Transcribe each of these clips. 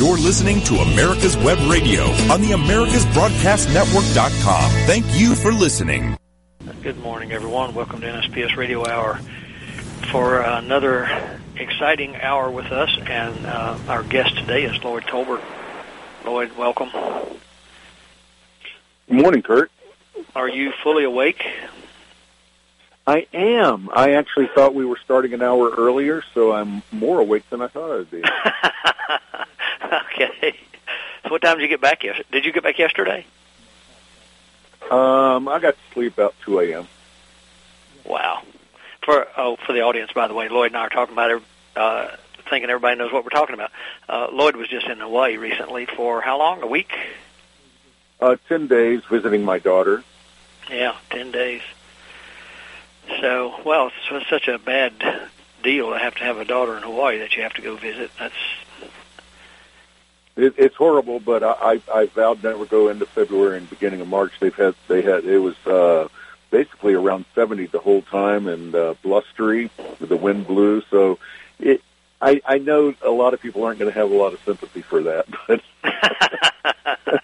You're listening to America's Web Radio on the AmericasBroadcastNetwork.com. Thank you for listening. Good morning, everyone. Welcome to NSPS Radio Hour for another exciting hour with us. And uh, our guest today is Lloyd Tolbert. Lloyd, welcome. Good morning, Curt. Are you fully awake? I am. I actually thought we were starting an hour earlier, so I'm more awake than I thought I'd be. okay. So what time did you get back? Yes- Did you get back yesterday? um, I got to sleep about 2 a.m. Wow. For oh, for the audience, by the way, Lloyd and I are talking about it, uh, thinking everybody knows what we're talking about. Uh, Lloyd was just in Hawaii recently for how long? A week? Uh, 10 days visiting my daughter. Yeah, ten days. So, well, it's su- such a bad deal to have to have a daughter in Hawaii that you have to go visit. That's It, it's horrible, but I, I, I vowed never go into February and beginning of March. They've had, they had, it was, uh, basically around 70 the whole time and, uh, blustery. The wind blew. So it, I, I know a lot of people aren't going to have a lot of sympathy for that, but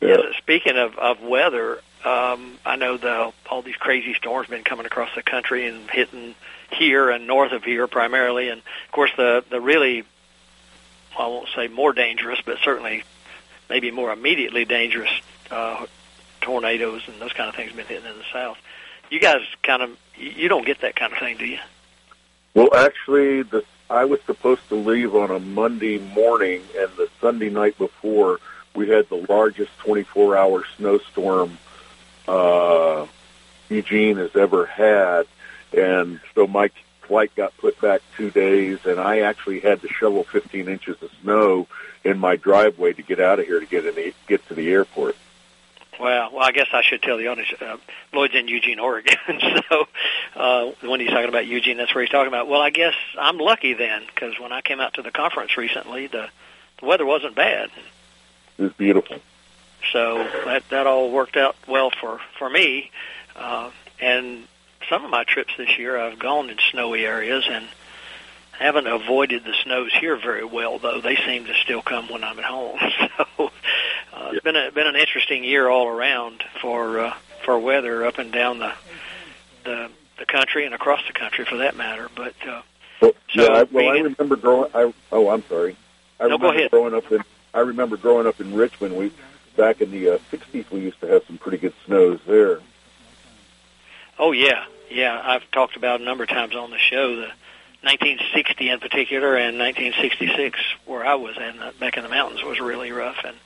yeah. Speaking of of weather, um, I know the all these crazy storms been coming across the country and hitting here and north of here primarily, and of course the the really I won't say more dangerous, but certainly maybe more immediately dangerous uh, tornadoes and those kind of things been hitting in the south. You guys kind of you don't get that kind of thing, do you? Well, actually, the I was supposed to leave on a Monday morning, and the Sunday night before, we had the largest 24-hour snowstorm uh, Eugene has ever had, and so my flight got put back two days, and I actually had to shovel 15 inches of snow in my driveway to get out of here to get in the, get to the airport. Well, well, I guess I should tell the audience. Uh, Lloyd's in Eugene, Oregon, so uh, when he's talking about Eugene, that's where he's talking about. Well, I guess I'm lucky then, because when I came out to the conference recently, the the weather wasn't bad, It was beautiful. so that that all worked out well for for me. Uh, and some of my trips this year, I've gone in snowy areas and haven't avoided the snows here very well. Though they seem to still come when I'm at home. So uh, it's been a been an interesting year all around for uh, for weather up and down the the the country and across the country for that matter. But uh, Well, So, yeah, I, well, I remember growing. I, oh, I'm sorry. I No, go ahead. growing up in. I remember growing up in Richmond. We back in the uh, '60s, we used to have some pretty good snows there. Oh yeah, yeah. I've talked about a number of times on the show the 1960 in particular and 1966 where I was in the, back in the mountains was really rough, and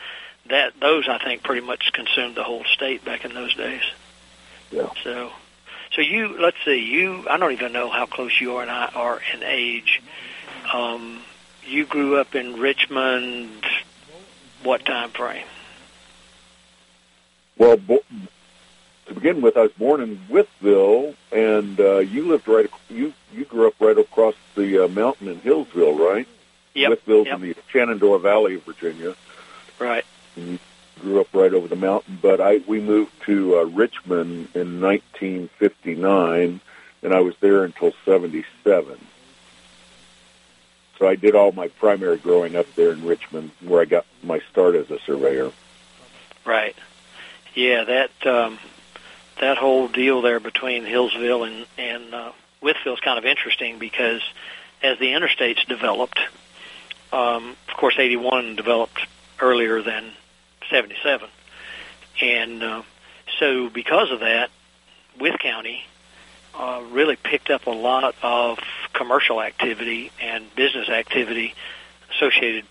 that those I think pretty much consumed the whole state back in those days. Yeah. So, so you let's see, you I don't even know how close you are and I are in age. Um, you grew up in Richmond. What time frame? Well, bo- to begin with, I was born in Wytheville, and uh, you lived right. You you grew up right across the uh, mountain in Hillsville, right? Yep. Wytheville's yep. in the Shenandoah Valley of Virginia. Right. And you grew up right over the mountain, but I we moved to uh, Richmond in 1959, and I was there until '77. So I did all my primary growing up there in Richmond, where I got my start as a surveyor. Right. Yeah, that um, that whole deal there between Hillsville and and uh, Wytheville is kind of interesting because as the interstates developed, um, of course, 81 developed earlier than 77, and uh, so because of that, Wythe County uh, really picked up a lot of commercial activity and business activity associated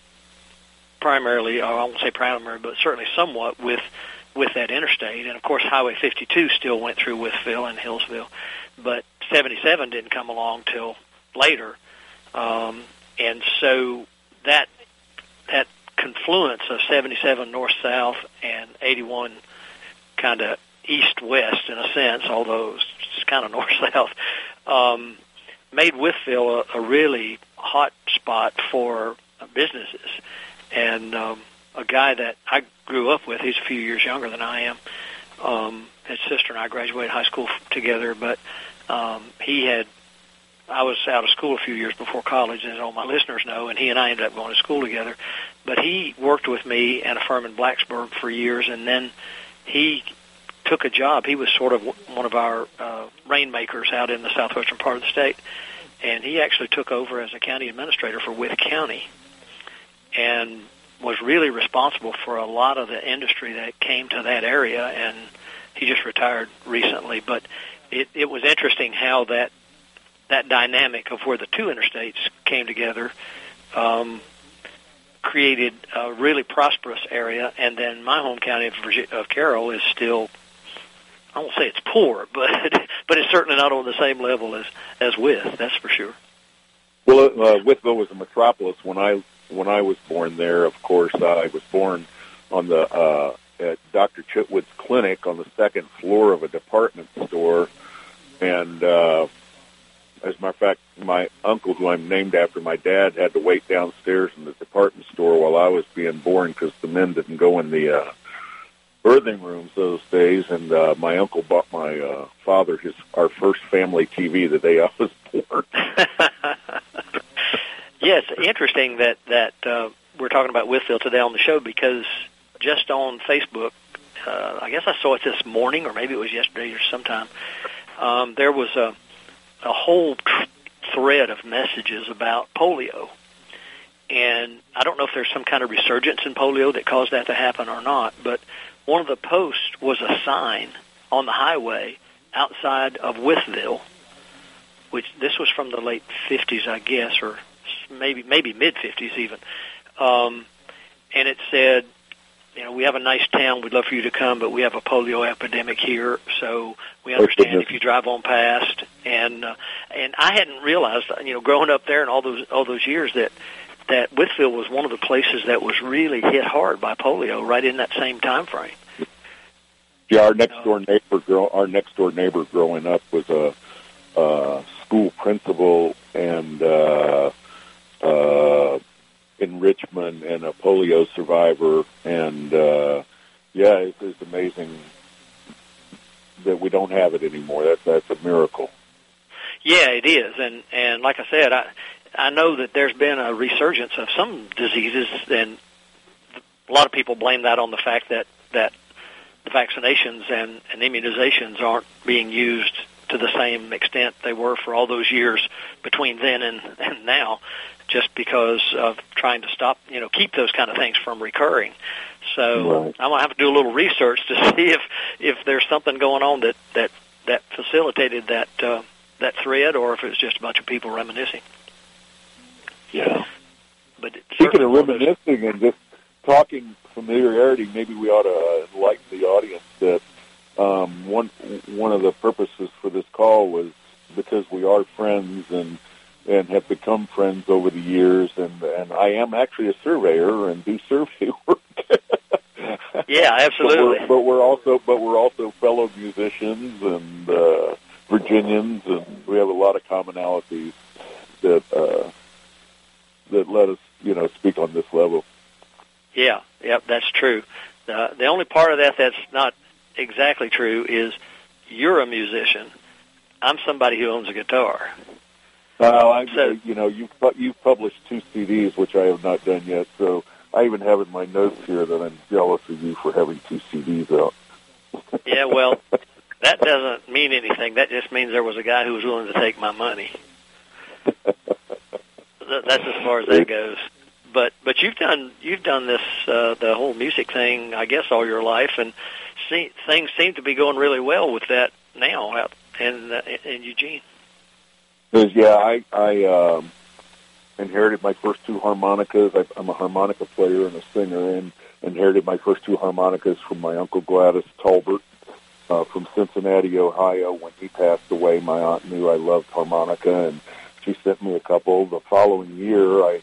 primarily, or I won't say primary, but certainly somewhat with with that interstate. And of course, Highway 52 still went through Wytheville and Hillsville, but 77 didn't come along till later. Um, and so that that confluence of 77 north south and 81 kind of east west in a sense, although it's kind of north south, um, made Wytheville a, a really hot spot for businesses. And um, a guy that I grew up with, he's a few years younger than I am. Um, his sister and I graduated high school together, but um, he had I was out of school a few years before college, as all my listeners know, and he and I ended up going to school together. But he worked with me at a firm in Blacksburg for years, and then he took a job. He was sort of one of our uh, rainmakers out in the southwestern part of the state, and he actually took over as a county administrator for Wythe County, and was really responsible for a lot of the industry that came to that area. And he just retired recently, but it, it was interesting how that that dynamic of where the two interstates came together um, created a really prosperous area, and then my home county of, Virginia, of Carroll is still. I won't say it's poor, but but it's certainly not on the same level as as Wythe. That's for sure. Well, uh, Wytheville was a metropolis when I when I was born there. Of course, I was born on the uh, at Dr. Chitwood's clinic on the second floor of a department store, and uh, as a matter of fact, my uncle, who I'm named after, my dad had to wait downstairs in the department store while I was being born because the men didn't go in the uh, birthing rooms those days. And uh, my uncle bought my uh, father his our first family TV the day I was born. yes, interesting that that uh, we're talking about Wytheville today on the show because just on Facebook, uh, I guess I saw it this morning or maybe it was yesterday or sometime. Um, there was a a whole tr- thread of messages about polio. And I don't know if there's some kind of resurgence in polio that caused that to happen or not, but one of the posts was a sign on the highway outside of Wytheville, which this was from the late 50s, I guess, or maybe maybe mid 50s even. Um, and it said, you know, we have a nice town. We'd love for you to come, but we have a polio epidemic here. So we understand if you drive on past. And uh, and I hadn't realized, you know, growing up there and all those all those years that that Wytheville was one of the places that was really hit hard by polio right in that same time frame. Yeah, our next door neighbor, girl, our next door neighbor growing up was a, a school principal and uh, in Richmond and a polio survivor, and uh, yeah, it's, it's amazing that we don't have it anymore. That's that's a miracle. Yeah, it is, and and like I said, I I know that there's been a resurgence of some diseases, and a lot of people blame that on the fact that that the vaccinations and, and immunizations aren't being used to the same extent they were for all those years between then and, and now just because of trying to stop, you know, keep those kind of things from recurring. So right. I'm gonna have to do a little research to see if if there's something going on that that that facilitated that uh, that thread, or if it's just a bunch of people reminiscing. Yeah. But speaking of reminiscing and just talking familiarity, maybe we ought to enlighten the audience that um, one one of the purposes for this call was because we are friends and and have become friends over the years. And and I am actually a surveyor and do survey work. yeah, absolutely. But we're, but we're, also but we're also fellow musicians and uh, Virginians, and we have a lot of commonalities that uh, that let us you know speak on this level. Yeah, yep, that's true. Uh, the only part of that that's not exactly true is you're a musician. I'm somebody who owns a guitar. Uh, I, so, you know, you've you've published two CDs, which I have not done yet. So I even have in my notes here that I'm jealous of you for having two CDs out. yeah, well, that doesn't mean anything. That just means there was a guy who was willing to take my money. That's as far as that goes. But but you've done you've done this uh, the whole music thing, I guess, all your life, and see, things seem to be going really well with that now out in uh, in Eugene. Because yeah, I I um, inherited my first two harmonicas. I, I'm a harmonica player and a singer, and inherited my first two harmonicas from my uncle Gladys Talbert uh, from Cincinnati, Ohio. When he passed away, my aunt knew I loved harmonica, and she sent me a couple. The following year, I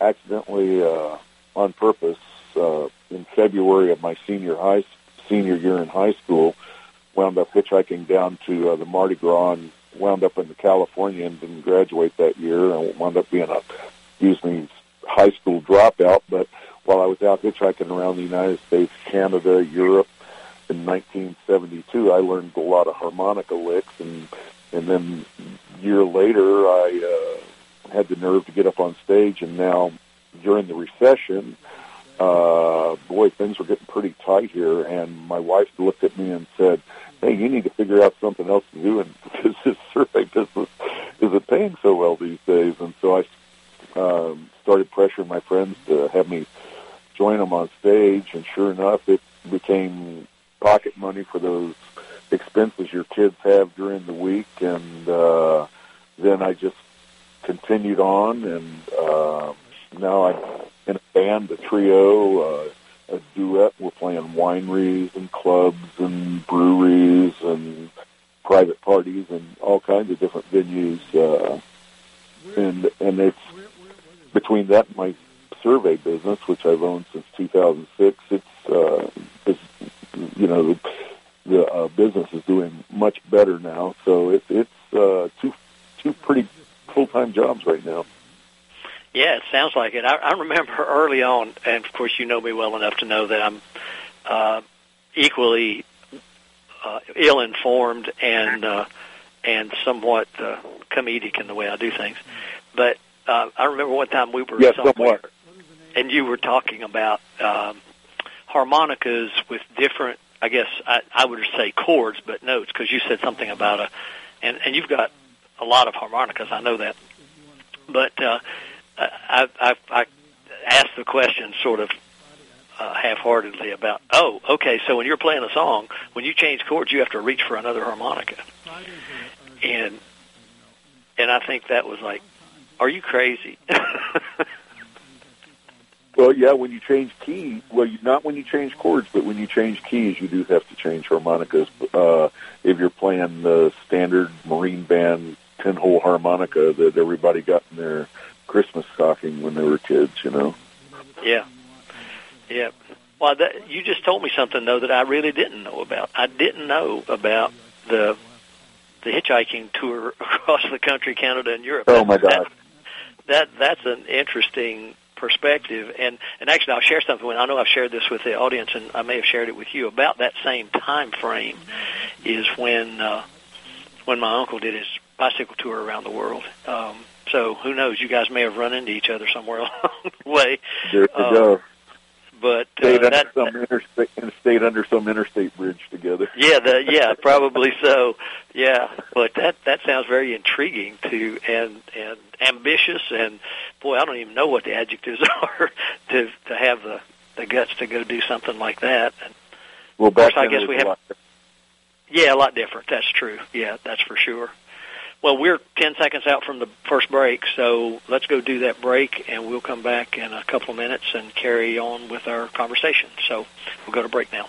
accidentally, uh, on purpose, uh, in February of my senior high senior year in high school, wound up hitchhiking down to uh, the Mardi Gras and wound up in California and didn't graduate that year and wound up being a, excuse me, high school dropout. But while I was out hitchhiking around the United States, Canada, Europe in 1972, I learned a lot of harmonica licks. And and then a year later, I uh, had the nerve to get up on stage, and now during the recession, uh, boy, things were getting pretty tight here, and my wife looked at me and said, "Hey, you need to figure out something else to do, and this survey business isn't paying so well these days." And so I um, started pressuring my friends to have me join them on stage, and sure enough, it became pocket money for those expenses your kids have during the week, and uh, then I just continued on, and uh, now I'm in a band, a trio, uh, a duet. We're playing wineries and clubs and breweries and private parties and all kinds of different venues. Uh, and and it's between that and my survey business, which I've owned since 2006. It's, uh, it's you know the, the uh, business is doing much better now. So it's it's uh, two two pretty full time jobs right now. Yeah, it sounds like it. I, I remember early on, and of course you know me well enough to know that I'm uh, equally uh, ill informed and uh, and somewhat uh, comedic in the way I do things. But uh, I remember one time we were yes, somewhere, and you were talking about um, harmonicas with different, I guess I, I would say chords, but notes because you said something about a, and and you've got a lot of harmonicas. I know that, but uh, I, I, I asked the question sort of uh, half-heartedly about, oh, okay, so when you're playing a song, when you change chords, you have to reach for another harmonica, and and I think that was like, are you crazy? Well, yeah, when you change key, well, you, not when you change chords, but when you change keys, you do have to change harmonicas. Uh, if you're playing the standard Marine Band 10-hole harmonica that everybody got in their Christmas stocking when they were kids, you know. Yeah, yeah. Well, that, you just told me something though that I really didn't know about. I didn't know about the the hitchhiking tour across the country, Canada and Europe. Oh my God! That, that that's an interesting perspective, and and actually, I'll share something. When I know I've shared this with the audience, and I may have shared it with you about that same time frame, is when uh, when my uncle did his bicycle tour around the world. Um, so who knows? You guys may have run into each other somewhere along the way. There you Uh, go. But uh, Stayed under that, some interstate, and stayed under some interstate bridge together. yeah, the, yeah, probably so. Yeah, but that that sounds very intriguing to and and ambitious and boy, I don't even know what the adjectives are to to have the the guts to go do something like that. And Well, back course, I guess we have- yeah, a lot different. That's true. Yeah, that's for sure. Well, we're 10 seconds out from the first break, so let's go do that break, and we'll come back in a couple of minutes and carry on with our conversation. So we'll go to break now.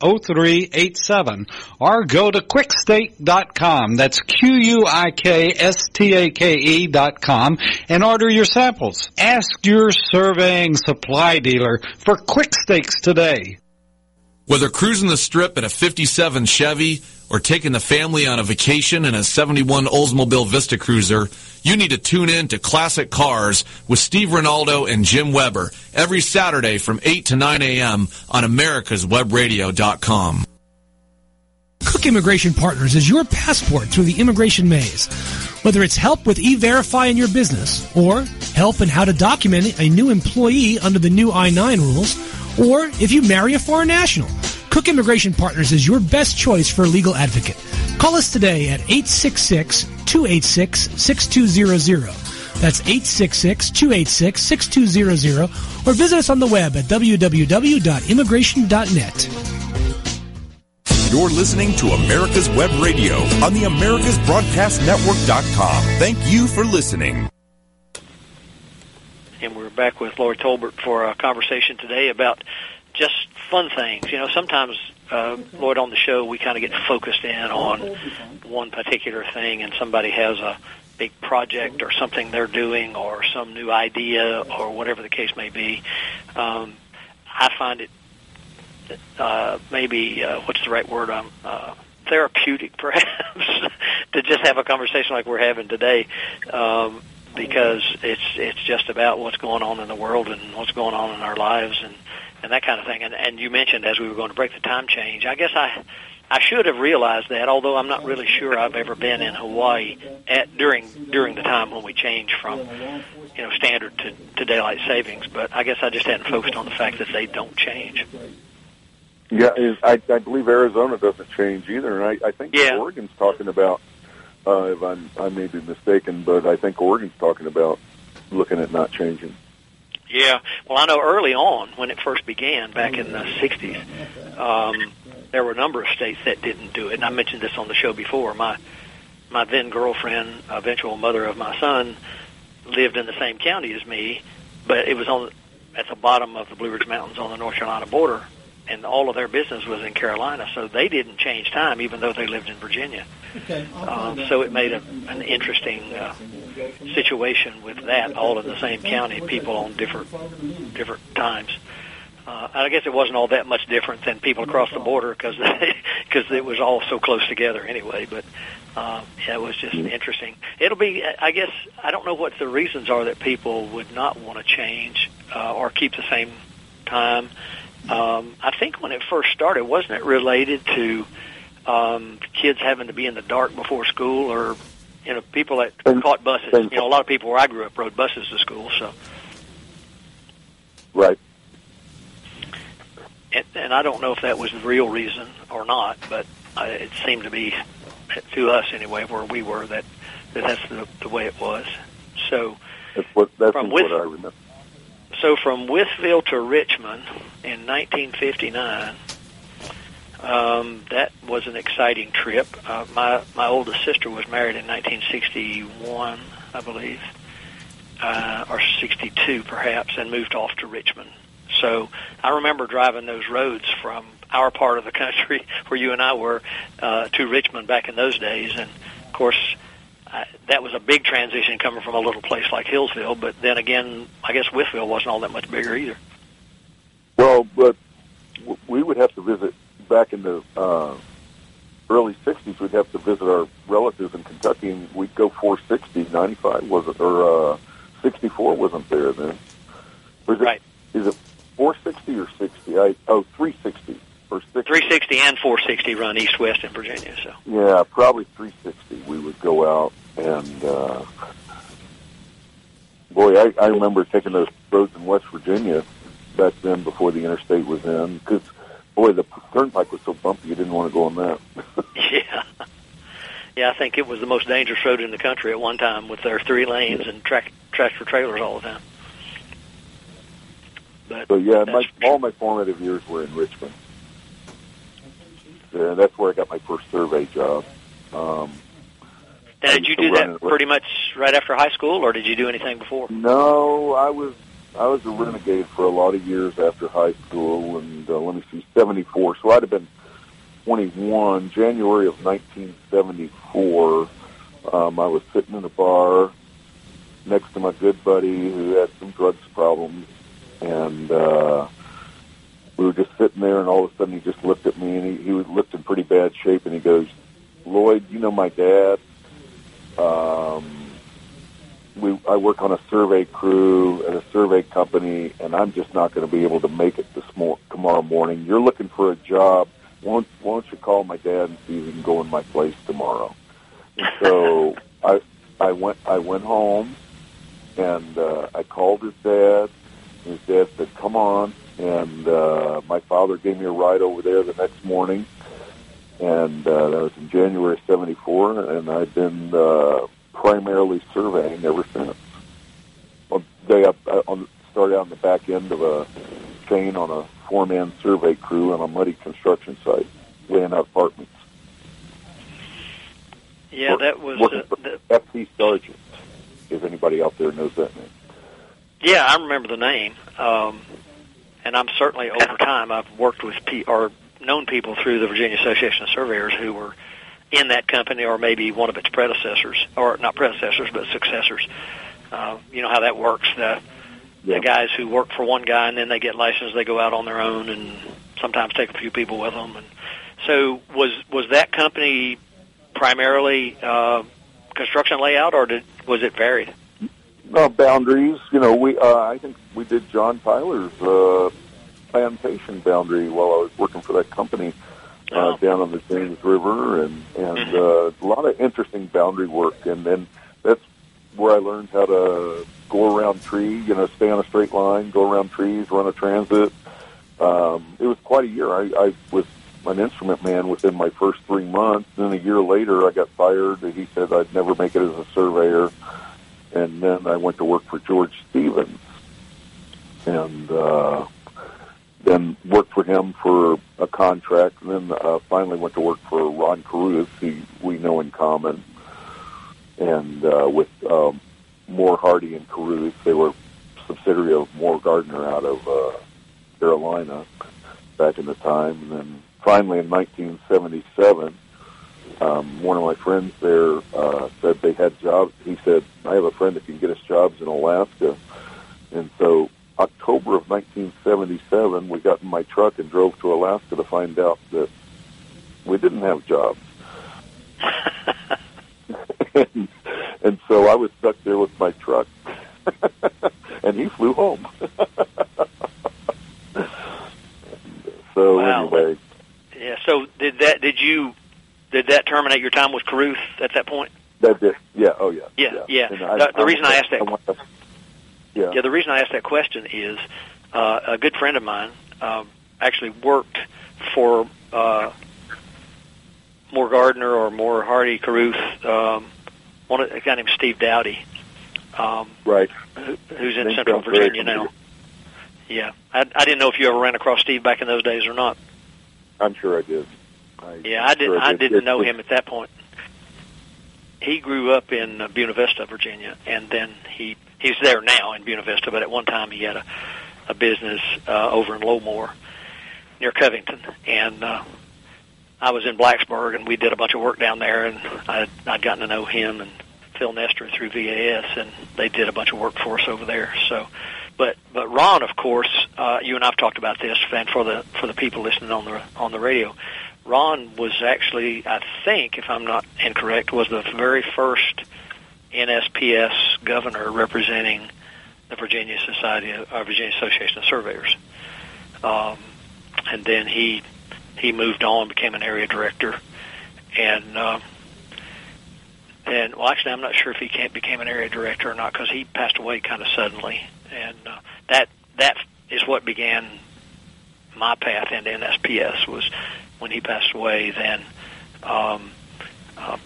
800-438-0387 or go to quikstake.com. That's Q-U-I-K-S-T-A-K-E dot com and order your samples. Ask your surveying supply dealer for quick stakes today. Whether cruising the strip in a 57 Chevy or taking the family on a vacation in a 71 Oldsmobile Vista Cruiser, you need to tune in to Classic Cars with Steve Ronaldo and Jim Weber every Saturday from 8 to 9 a.m. on americaswebradio.com. Cook Immigration Partners is your passport through the immigration maze. Whether it's help with e-verify in your business, or help in how to document a new employee under the new I-9 rules, or if you marry a foreign national, Cook Immigration Partners is your best choice for a legal advocate. Call us today at 866-286-6200. That's 866-286-6200, or visit us on the web at www.immigration.net. You're listening to America's Web Radio on the AmericasBroadcastNetwork.com. Thank you for listening. Back with Lloyd Tolbert for a conversation today about just fun things. You know, sometimes uh, Lloyd on the show, we kind of get focused in on one particular thing, and somebody has a big project or something they're doing or some new idea or whatever the case may be. Um, I find it uh, maybe uh, what's the right word? Um, uh, therapeutic, perhaps, to just have a conversation like we're having today, um, because it's it's just about what's going on in the world and what's going on in our lives and and that kind of thing. And and you mentioned as we were going to break the time change, I guess I. I should have realized that, although I'm not really sure I've ever been in Hawaii at during during the time when we changed from you know standard to, to daylight savings. But I guess I just hadn't focused on the fact that they don't change. Yeah, I, I believe Arizona doesn't change either, and I, I think Yeah. Oregon's talking about. Uh, if I'm, I may be mistaken, but I think Oregon's talking about looking at not changing. Yeah. Well, I know early on when it first began back in the 60s, um, there were a number of states that didn't do it. And I mentioned this on the show before. My my then girlfriend, eventual mother of my son, lived in the same county as me, but it was on at the bottom of the Blue Ridge Mountains on the North Carolina border, and all of their business was in Carolina, so they didn't change time even though they lived in Virginia. Um, so it made a, an interesting uh, situation with that, all in the same county, people on different different times. Uh, I guess it wasn't all that much different than people across the border because because it was all so close together anyway. But uh, yeah, it was just interesting. It'll be, I guess, I don't know what the reasons are that people would not want to change uh, or keep the same time. Um, I think when it first started, wasn't it related to um, kids having to be in the dark before school, or you know, people that caught buses? You know, a lot of people where I grew up rode buses to school, so. Right. and, and I don't know if that was the real reason or not, but uh, it seemed to be to us anyway, where we were, that, that that's the, the way it was. So, That's what that's From what I remember. So from Wytheville to Richmond in 1959, um, that was an exciting trip. Uh, my my oldest sister was married in 1961, I believe, uh, or 62 perhaps, and moved off to Richmond. So I remember driving those roads from our part of the country, where you and I were, uh, to Richmond back in those days, and of course. I, that was a big transition coming from a little place like Hillsville, but then again, I guess Wytheville wasn't all that much bigger either. Well, but we would have to visit back in the uh, early '60s. We'd have to visit our relatives in Kentucky, and we'd go 460. 95 wasn't, or uh, 64 wasn't there then. Or is it, Right. Is it 460 or 60? I oh 360 or 60. 360 and 460 run east-west in Virginia, so. Yeah, probably 360. We would go out and, uh, boy, I, I remember taking those roads in West Virginia back then before the interstate was in because, boy, the turnpike was so bumpy you didn't want to go on that. Yeah. Yeah, I think it was the most dangerous road in the country at one time with their three lanes and track tractor trailers all the time. But so yeah, my, all my formative years were in Richmond. Yeah, that's where I got my first survey job. Um, Now, did you do that pretty much right after high school, or did you do anything before? No, I was I was a renegade for a lot of years after high school, and uh, let me see, seventy four. So I'd have been twenty one, January of nineteen seventy four. Um, I was sitting in a bar next to my good buddy who had some drugs problems, and uh, we were just sitting there, and all of a sudden he just looked at me, and he, he looked in pretty bad shape, and he goes, "Lloyd, you know my dad." Um, we I work on a survey crew at a survey company, and I'm just not going to be able to make it this mor- tomorrow morning. You're looking for a job. Won't Won't you call my dad and see if he can go in my place tomorrow? And so I I went I went home, and uh, I called his dad. His dad said, "Come on," and uh, my father gave me a ride over there the next morning. And uh, that was in January '74, and I've been uh, primarily surveying ever since. Well, they up, uh, on, started out on the back end of a chain on a four-man survey crew on a muddy construction site, laying out apartments. Yeah, Work- that was uh, the, FP Sergeant. If anybody out there knows that name. Yeah, I remember the name. Um, and I'm certainly over time I've worked with P or known people through the Virginia Association of Surveyors who were in that company or maybe one of its predecessors, or not predecessors, but successors. Uh, you know how that works. The, Yeah. the guys who work for one guy and then they get licensed, they go out on their own and sometimes take a few people with them. And so, was was that company primarily uh, construction layout, or did was it varied? Uh, boundaries. You know, we uh, I think we did John Tyler's uh, plantation boundary while I was working for that company uh, Oh. down on the James River, and and uh, a lot of interesting boundary work. And then that's where I learned how to go around trees. You know, stay on a straight line, go around trees, run a transit. Um, it was quite a year. I, I was an instrument man within my first three months. Then a year later, I got fired. He said I'd never make it as a surveyor and then I went to work for George Stevens, and uh, then worked for him for a contract, and then uh, finally went to work for Ron Caruth, who we know in common, and uh, with um, Moore Hardy and Caruth, they were subsidiary of Moore Gardner out of uh, Carolina back in the time, and then finally in 1977 um, one of my friends there uh, said they had jobs. He said, "I have a friend that can get us jobs in Alaska," and so October of 1977, we got in my truck and drove to Alaska to find out that we didn't have jobs. and, and so I was stuck there with my truck, and he flew home. Uh, so Wow. anyway, Yeah. So did that? Did you? Did that terminate your time with Caruth at that point? that did, yeah, oh yeah, Yeah, yeah. And The- the reason I asked that- yeah, Yeah, the reason I asked that question is uh, a good friend of mine um, actually worked for uh, Moore Gardner or Moore Hardy Caruth, um, one of, a guy named Steve Dowdy, um, right. who, who's in Central Virginia now. Yeah, I, I didn't know if you ever ran across Steve back in those days or not. I'm sure I did. I, Yeah, I did. sure I did. didn't know him at that point. He grew up in uh, Buena Vista, Virginia, and then he he's there now in Buena Vista. But at one time, he had a a business uh, over in Low Moor near Covington, and uh, I was in Blacksburg, and we did a bunch of work down there, and I I'd gotten to know him and Phil Nestor through VAS, and they did a bunch of work for us over there. So, but but Ron, of course, uh, you and I've talked about this, and for the for the people listening on the on the radio, Ron was actually, I think, if I'm not incorrect, was the very first NSPS governor representing the Virginia Society, uh, Virginia Association of Surveyors. Um, and then he he moved on, became an area director, and and well, actually, I'm not sure if he can't, became an area director or not because he passed away kind of suddenly, and uh, that that is what began my path into NSPS was when he passed away. Then um, uh,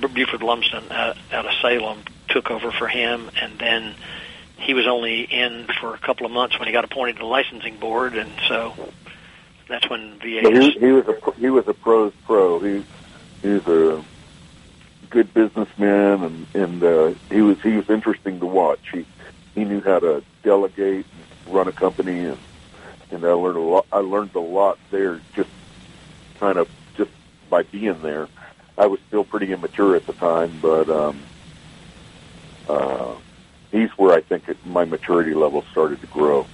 Buford Lumsden out, out of Salem took over for him, and then he was only in for a couple of months when he got appointed to the licensing board, and so that's when VA. But he, he was a he was a pros pro. He he was a good businessman, and and uh, he was he was interesting to watch. He he knew how to delegate, run a company, and and I learned a lot. I learned a lot there just kind of just by being there. I was still pretty immature at the time, but um, uh, he's where I think it, my maturity level started to grow.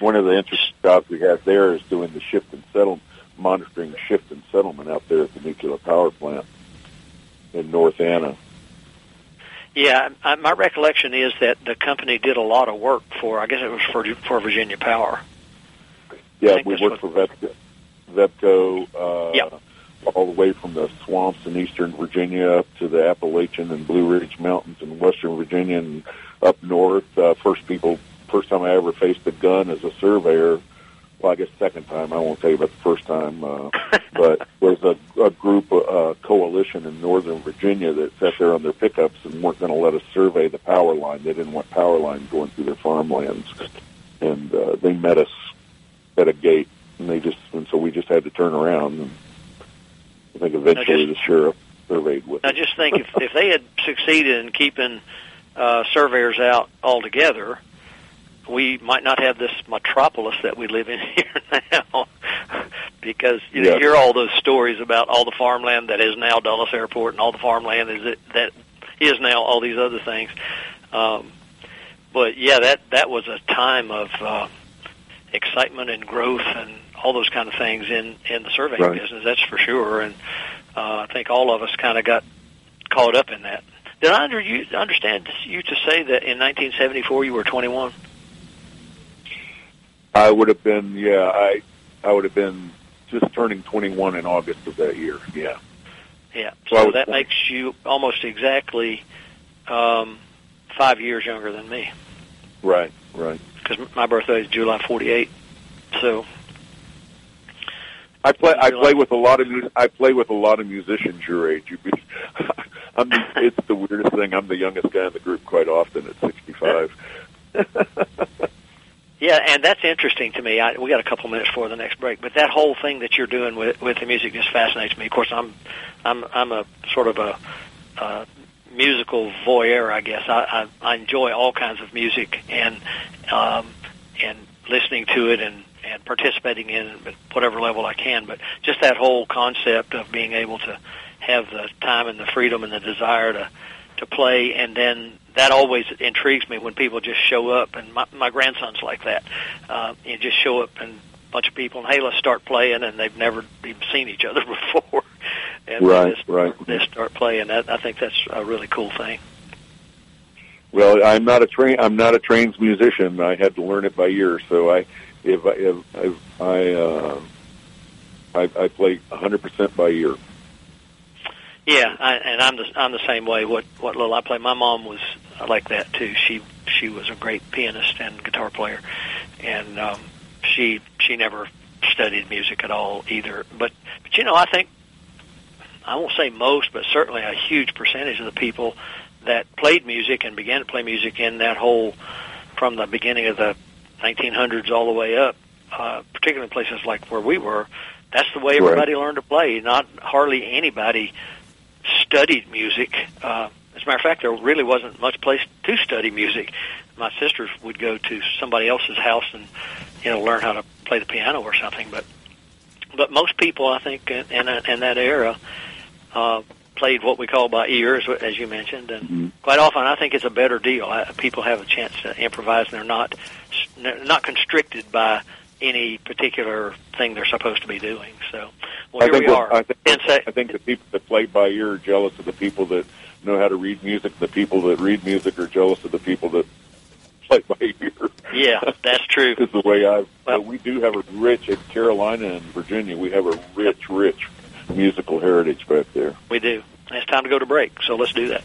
One of the interesting jobs we had there is doing the shift and settlement, monitoring shift and settlement out there at the nuclear power plant in North Anna. Yeah, I, my recollection is that the company did a lot of work for. I guess it was for for Virginia Power. Yeah, we worked for Vepco, Vepco uh, Yeah. all the way from the swamps in eastern Virginia up to the Appalachian and Blue Ridge Mountains in western Virginia and up north. Uh, first people, first time I ever faced a gun as a surveyor. Well, I guess second time. I won't tell you about the first time, uh, but was a, a group, uh, coalition in northern Virginia that sat there on their pickups and weren't going to let us survey the power line. They didn't want power lines going through their farmlands, and uh, they met us at a gate, and they just and so we just had to turn around. And I think eventually just- the sheriff surveyed with us. just think if if they had succeeded in keeping uh, surveyors out altogether, we might not have this metropolis that we live in here now, because you know hear all those stories about all the farmland that is now Dulles Airport and all the farmland is it, that is now all these other things. Um, but yeah, that that was a time of uh, excitement and growth and all those kind of things in in the surveying Right. business. That's for sure. And uh, I think all of us kind of got caught up in that. Did I under you understand you to say that in 1974 you were 21? I would have been, yeah, I, I would have been just turning 21 in August of that year. Yeah. Yeah. So So that 20. makes you almost exactly um, five years younger than me Right, right. because my birthday is July 48. So I play. I play with a lot of. I play with a lot of musicians your age. I'm. The, it's the weirdest thing. I'm the youngest guy in the group quite often at 65. Yeah, and that's interesting to me. I, we got a couple minutes before the next break, but that whole thing that you're doing with with the music just fascinates me. Of course, I'm I'm I'm a sort of a uh, musical voyeur, I guess. I, I I enjoy all kinds of music and um, and listening to it and and participating in at whatever level I can. But just that whole concept of being able to have the time and the freedom and the desire to to play, and then that always intrigues me when people just show up. And my, my grandson's like that. Uh, you just show up and a bunch of people, and hey, let's start playing, and they've never even seen each other before, and Right, they just, right. they start playing. That I think that's a really cool thing. Well, I'm not a train. I'm not a trained musician. I had to learn it by ear. So I, if I, if, if I, uh, I, I play 100 percent by ear. Yeah, I, and I'm the I'm the same way. What what little I play, my mom was like that too. She she was a great pianist and guitar player, and um, she she never studied music at all either. But but you know, I think I won't say most, but certainly a huge percentage of the people that played music and began to play music in that whole from the beginning of the 1900s all the way up, uh, particularly in places like where we were. That's the way Right. everybody learned to play. Not hardly anybody studied music. Uh, as a matter of fact, there really wasn't much place to study music. My sisters would go to somebody else's house and you know learn how to play the piano or something. But but most people, I think, in in, in that era, uh, played what we call by ear, as, as you mentioned, and Mhm. quite often I think it's a better deal. I, people have a chance to improvise, and they're not not constricted by any particular thing they're supposed to be doing. So, well, I here think. we are. I think. I think the people that play by ear are jealous of the people that know how to read music. The people that read music are jealous of the people that play by ear. yeah, that's true. is the way I. Well- Well, we do have a rich in Carolina and Virginia. We have a rich, rich musical heritage back there. We do. It's time to go to break, so let's do that.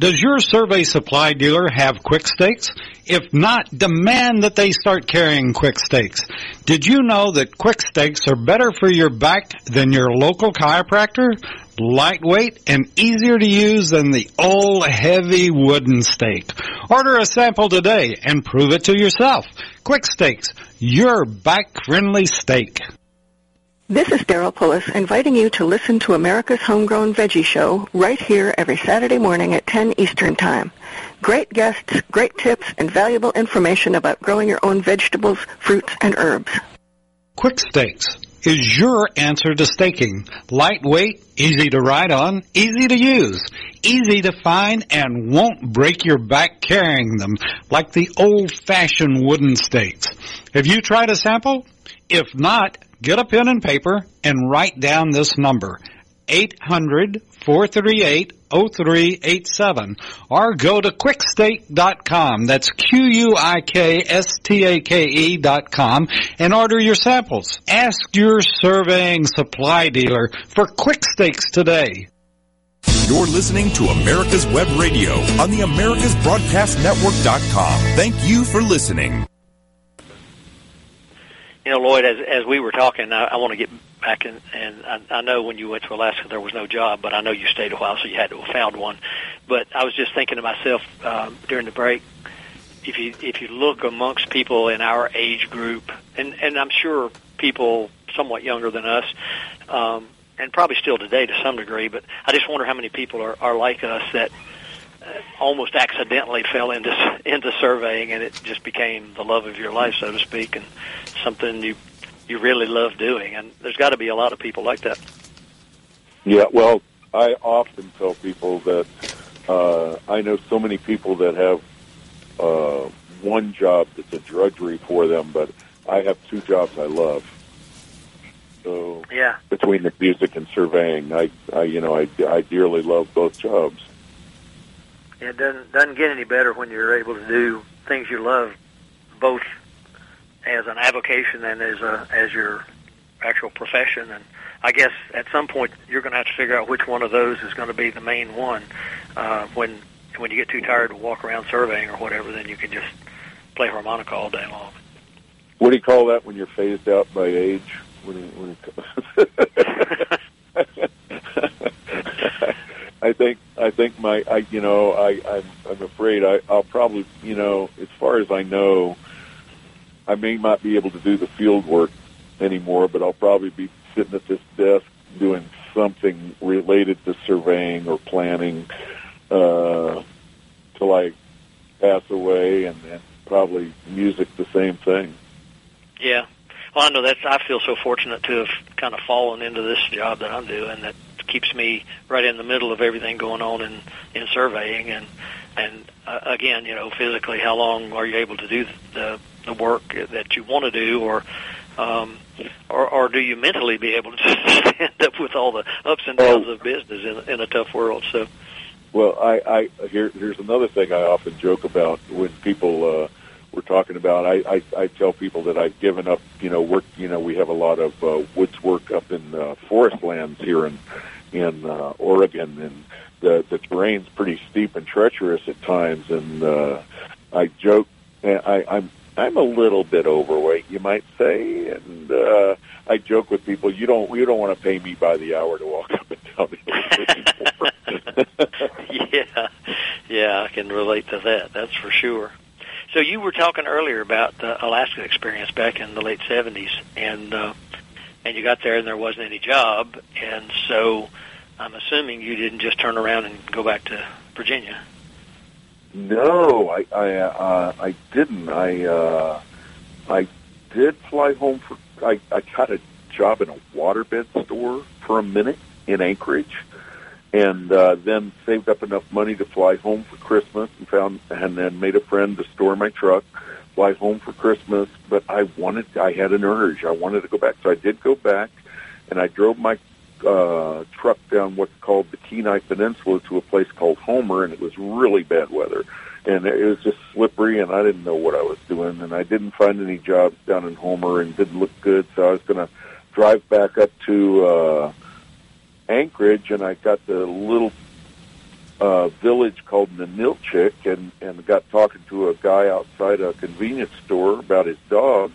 Does your survey supply dealer have Quick Stakes? If not, demand that they start carrying Quick Stakes. Did you know that Quick Stakes are better for your back than your local chiropractor? Lightweight and easier to use than the old heavy wooden stake. Order a sample today and prove it to yourself. Quick Stakes, your back friendly stake. This is Daryl Pullis inviting you to listen to America's Homegrown Veggie Show right here every Saturday morning at 10 Eastern Time. Great guests, great tips, and valuable information about growing your own vegetables, fruits, and herbs. Quick Stakes is your answer to staking. Lightweight, easy to ride on, easy to use, easy to find, and won't break your back carrying them like the old-fashioned wooden stakes. Have you tried a sample? If not, get a pen and paper and write down this number. 800-438 0387 or go to quikstake.com. That's Q-U-I-K-S-T-A-K-E dot com and order your samples. Ask your surveying supply dealer for quick stakes today. You're listening to America's Web Radio on the AmericasBroadcastNetwork.com. Thank you for listening. You know, Lloyd, as as we were talking, I, I want to get back in, and I, I know when you went to Alaska there was no job, but I know you stayed a while, so you had to have found one. But I was just thinking to myself um, during the break, if you if you look amongst people in our age group, and and I'm sure people somewhat younger than us, um, and probably still today to some degree, but I just wonder how many people are, are like us that almost accidentally fell into into surveying, and it just became the love of your life, so to speak, and something you you really love doing. And there's got to be a lot of people like that. Yeah, well, I often tell people that uh, I know so many people that have uh, one job that's a drudgery for them, but I have two jobs I love. So Yeah. between the music and surveying, I, I you know, I, I dearly love both jobs. It doesn't doesn't get any better when you're able to do things you love, both as an avocation and as a as your actual profession. And I guess at some point you're going to have to figure out which one of those is going to be the main one. Uh, when when you get too tired to walk around surveying or whatever, then you can just play harmonica all day long. What do you call that when you're phased out by age? When, when I think I think my I you know I I'm, I'm afraid I I'll probably you know as far as I know I may not be able to do the field work anymore, but I'll probably be sitting at this desk doing something related to surveying or planning uh, till I pass away, and, and probably music the same thing. Yeah. Well, I know that's. I feel so fortunate to have kind of fallen into this job that I'm doing that keeps me right in the middle of everything going on in in surveying and and uh, again, you know, physically, how long are you able to do the the work that you want to do, or um, or, or do you mentally be able to stand up with all the ups and downs Oh. of business in, in a tough world? So, Well, I, I here here's another thing I often joke about when people uh, we're talking about. I, I I tell people that I've given up. You know, work. You know, we have a lot of uh, woods work up in uh, forest lands here in in uh, Oregon, and the the terrain's pretty steep and treacherous at times. And uh, I joke, I, I'm I'm a little bit overweight, you might say, and uh, I joke with people. You don't you don't want to pay me by the hour to walk up and down the yeah, yeah, I can relate to that. That's for sure. So you were talking earlier about the Alaska experience back in the late '70s, and uh, and you got there and there wasn't any job, and so I'm assuming you didn't just turn around and go back to Virginia. No, I I uh, I didn't. I uh, I did fly home for. I I got a job in a waterbed store for a minute in Anchorage, and uh, then saved up enough money to fly home for Christmas, and found and then made a friend to store my truck, fly home for Christmas. But I wanted. I had an urge. I wanted to go back, so I did go back, and I drove my uh, truck down what's called the Kenai Peninsula to a place called Homer, and it was really bad weather, and it was just slippery, and I didn't know what I was doing, and I didn't find any jobs down in Homer, and didn't look good, so I was going to drive back up to uh, Anchorage, and I got the little uh, village called Ninilchik, and and got talking to a guy outside a convenience store about his dog,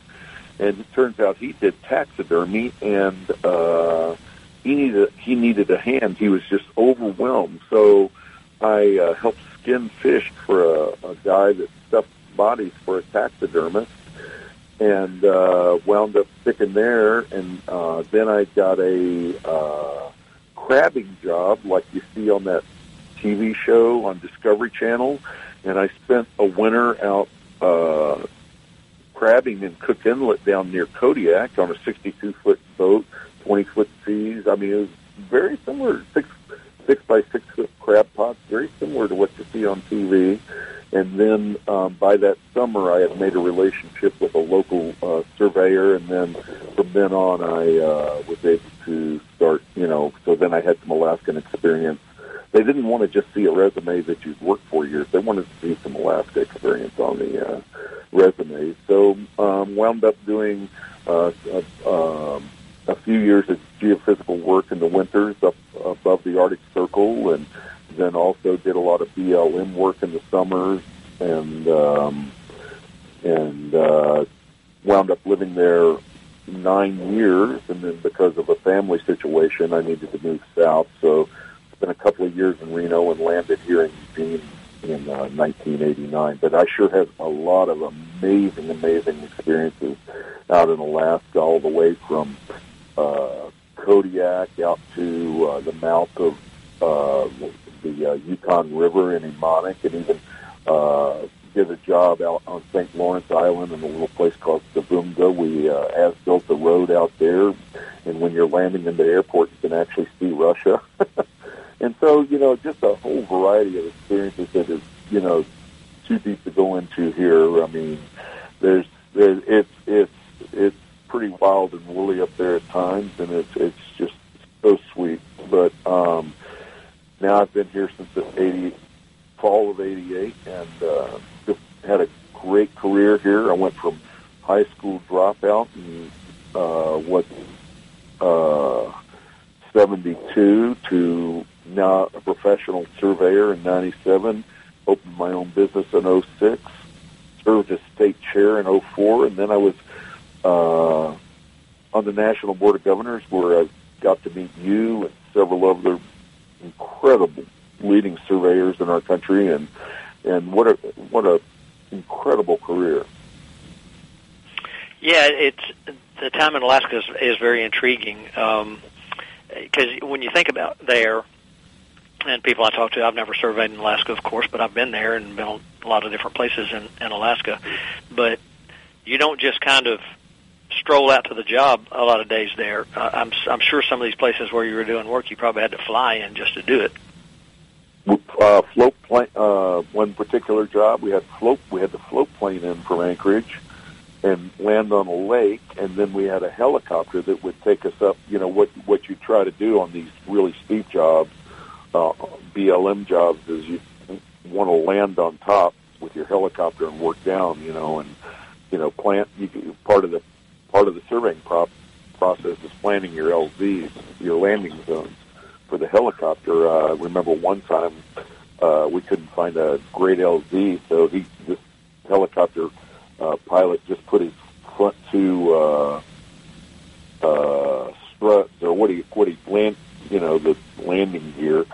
and it turns out he did taxidermy, and uh, he needed he needed a hand. He was just overwhelmed. So I uh, helped skin fish for a, a guy that stuffed bodies for a taxidermist, and uh, wound up sticking there. And uh, then I got a uh, crabbing job, like you see on that TV show on Discovery Channel, and I spent a winter out. Uh, crabbing in Cook Inlet down near Kodiak on a 62 foot boat, 20 foot seas. I mean, it was very similar, six six by six foot crab pots, very similar to what you see on TV. And then um, by that summer, I had made a relationship with a local uh, surveyor, and then from then on, I uh, was able to start. You know, so then I had some Alaskan experience they didn't want to just see a resume that you'd worked four years. They wanted to see some Alaska experience on the uh, resume. So um, wound up doing uh, a, um, a few years of geophysical work in the winters up above the Arctic Circle, and then also did a lot of BLM work in the summers, and um, and uh, wound up living there nine years, and then because of a family situation, I needed to move south. So spent a couple of years in Reno and landed here in Eugene in uh, 1989. But I sure had a lot of amazing, amazing experiences out in Alaska, all the way from uh, Kodiak out to uh, the mouth of uh, the uh, Yukon River in Emmonak, and even uh, did a job out on St. Lawrence Island in a little place called Savoonga. We uh, as built the road out there, and when you're landing in the airport, you can actually see Russia. and so, you know, just a whole variety of experiences that is, you know, too deep to go into here. I mean, there's, there's it's it's it's pretty wild and woolly up there at times, and it's it's just so sweet. But um, now I've been here since the 80, fall of 88 and uh, just had a great career here. I went from high school dropout and uh, what uh, 72 to now a professional surveyor in 97, opened my own business in 06, served as state chair in 04, and then I was uh, on the National Board of Governors where I got to meet you and several other incredible leading surveyors in our country, and and what a what a incredible career. Yeah, it's the time in Alaska is, is very intriguing. Because um, when you think about there, and people I talk to, I've never surveyed in Alaska, of course, but I've been there and been a lot of different places in, in Alaska. But you don't just kind of stroll out to the job a lot of days there. Uh, I'm I'm sure some of these places where you were doing work, you probably had to fly in just to do it. Uh, float plane. Uh, one particular job, we had float. We had to float plane in from Anchorage and land on a lake, and then we had a helicopter that would take us up. You know what what you try to do on these really steep jobs, uh, BLM jobs, is you want to land on top with your helicopter and work down. You know, and you know plant. You part of the part of the surveying prop process is planning your LZs, your landing zones for the helicopter. Uh, remember one time uh, we couldn't find a great LZ, so he this helicopter uh, pilot just put his front two uh, uh, struts or what he what he land you know the landing gear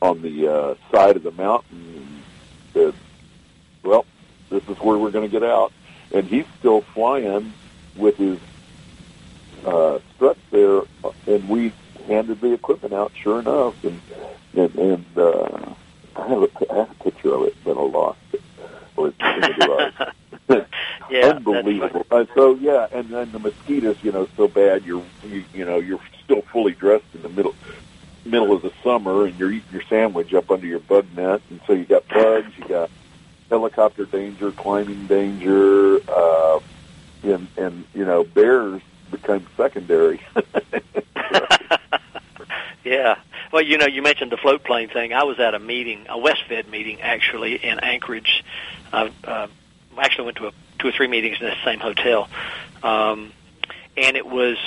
on the uh, side of the mountain. And said, "Well, this is where we're going to get out," and he's still flying with his uh, struts there, and we handed the equipment out. Sure enough, and and, and uh, I have a I have a picture of it, but I lost it. Or it's in the yeah, unbelievable. Uh, so yeah, and then the mosquitoes, you know, so bad. You're you, you know you're still fully dressed in the middle middle of the summer, and you're eating your sandwich up under your bug net, and so you got bugs, you got helicopter danger, climbing danger, uh, and and you know bears become secondary. yeah. Well, you know, you mentioned the float plane thing. I was at a meeting, a WestFed meeting, actually, in Anchorage. I uh, actually went to a, two or three meetings in the same hotel, um, and it was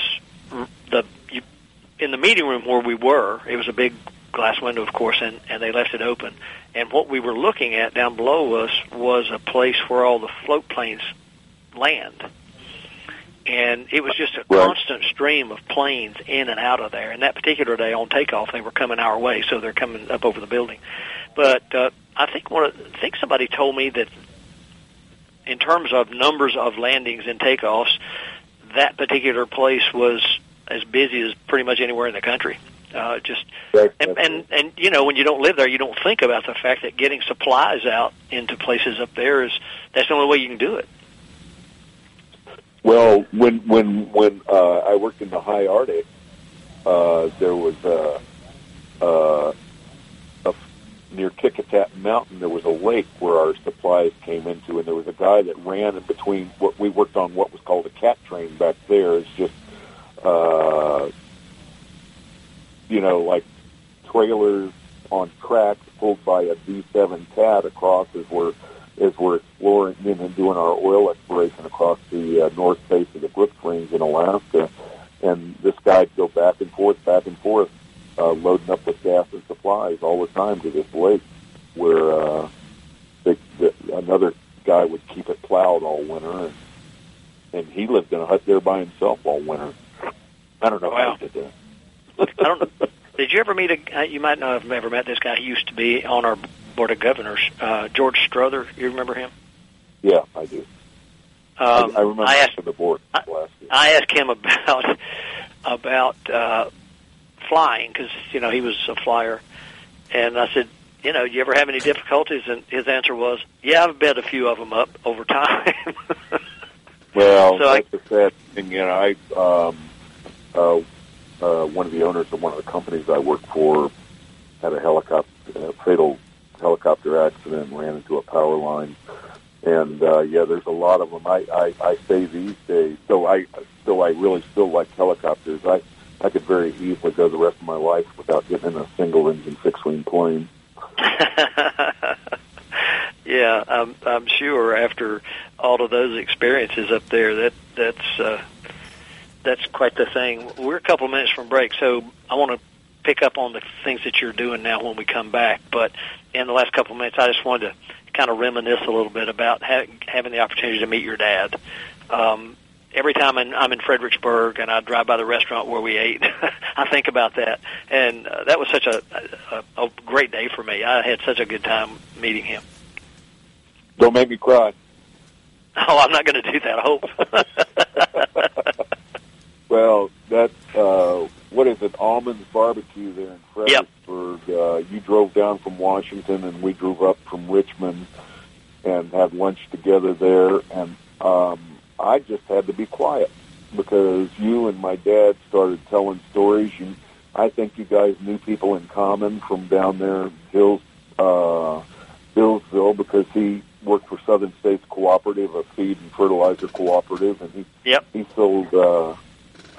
in the meeting room where we were. It was a big glass window, of course, and, and they left it open. And what we were looking at down below us was a place where all the float planes land and it was just a right. constant stream of planes in and out of there. And that particular day on takeoff, they were coming our way, so they're coming up over the building. But uh, I think one, of, I think somebody told me that in terms of numbers of landings and takeoffs, that particular place was as busy as pretty much anywhere in the country. Uh, just right. and, and and you know when you don't live there, you don't think about the fact that getting supplies out into places up there is that's the only way you can do it. Well, when when when uh, I worked in the high Arctic, uh, there was a, uh, a near Kikiktat Mountain. There was a lake where our supplies came into, and there was a guy that ran in between. What we worked on, what was called a cat train back there. It's just, uh, you know, like trailers on tracks pulled by a D7 cat across as we're as we're exploring and doing our oil exploration across the uh, north face of the Brooks Range in Alaska. And this guy'd go back and forth, back and forth, uh, loading up with gas and supplies all the time to this lake, where uh, the, the, another guy would keep it plowed all winter, and, and he lived in a hut there by himself all winter. I don't know Wow. how he did that. I don't know. Did you ever meet a? uh, You might not have ever met this guy. He used to be on our board of governors. Uh, George Strother. You remember him? Yeah, I do. Um, I, I remember I asked. the board I- last year. I asked him about about uh, flying because you know he was a flyer, and I said, you know, do you ever have any difficulties? And his answer was, yeah, I've bet a few of them up over time. Well, So I- that's the sad thing. You know, I um, uh, uh, one of the owners of one of the companies I work for had a helicopter uh, fatal helicopter accident ran into a power line. And uh, yeah, there's a lot of them. I, I I say these days, though I still I really still like helicopters. I I could very easily go the rest of my life without getting in a single engine fixed wing plane. yeah, I'm I'm sure after all of those experiences up there, that that's uh, that's quite the thing. We're a couple of minutes from break, so I want to pick up on the things that you're doing now when we come back. But in the last couple of minutes, I just wanted to kind of reminisce a little bit about ha- having the opportunity to meet your dad. Um, every time I'm I'm in Fredericksburg and I drive by the restaurant where we ate, I think about that, and uh, that was such a, a a great day for me. I had such a good time meeting him. Don't make me cry. Oh, I'm not going to do that. I hope. Well, that uh, what is it? Almonds Barbecue there in Yep. Fredericksburg. Uh, you drove down from Washington, and we drove up from Richmond, and had lunch together there. And um, I just had to be quiet because you and my dad started telling stories. You, I think you guys knew people in common from down there, Hills, uh, Hillsville, because he worked for Southern States Cooperative, a feed and fertilizer cooperative, and he Yep. he sold uh,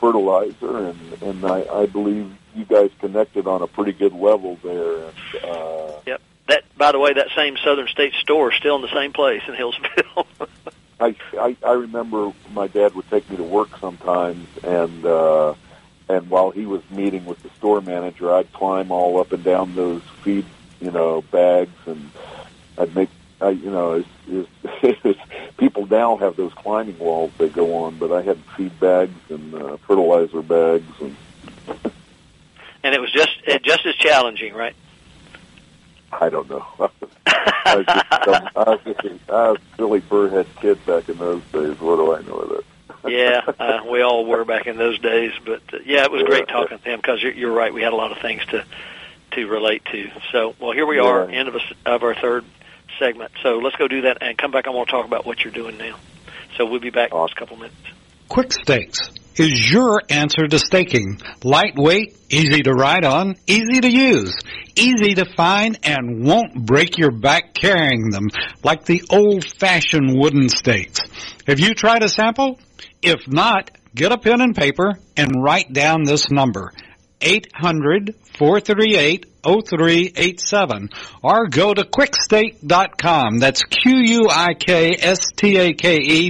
fertilizer, and and I, I believe you guys connected on a pretty good level there. And, uh, Yep. That, by the way, that same Southern State store is still in the same place in Hillsville. I, I I remember my dad would take me to work sometimes, and uh, and while he was meeting with the store manager, I'd climb all up and down those feed you know bags, and I'd make. I, you know, is, is, is people now have those climbing walls they go on, but I had feed bags and uh, fertilizer bags, and and it was just it just as challenging, right? I don't know. I was just, I was just a, I was a silly burrhead kid back in those days. What do I know of it? yeah, uh, we all were back in those days. But uh, yeah, it was great Yeah. talking to him because you're, you're right. We had a lot of things to to relate to. So, well, here we are, Yeah. end of, a, of our third segment. So let's go do that and come back. I want to talk about what you're doing now. So we'll be back in just a couple minutes. Quick Stakes is your answer to staking. Lightweight, easy to ride on, easy to use, easy to find, and won't break your back carrying them like the old-fashioned wooden stakes. Have you tried a sample? If not, get a pen and paper and write down this number. 800-438-0387 or go to quikstake.com. That's Q-U-I-K-S-T-A-K-E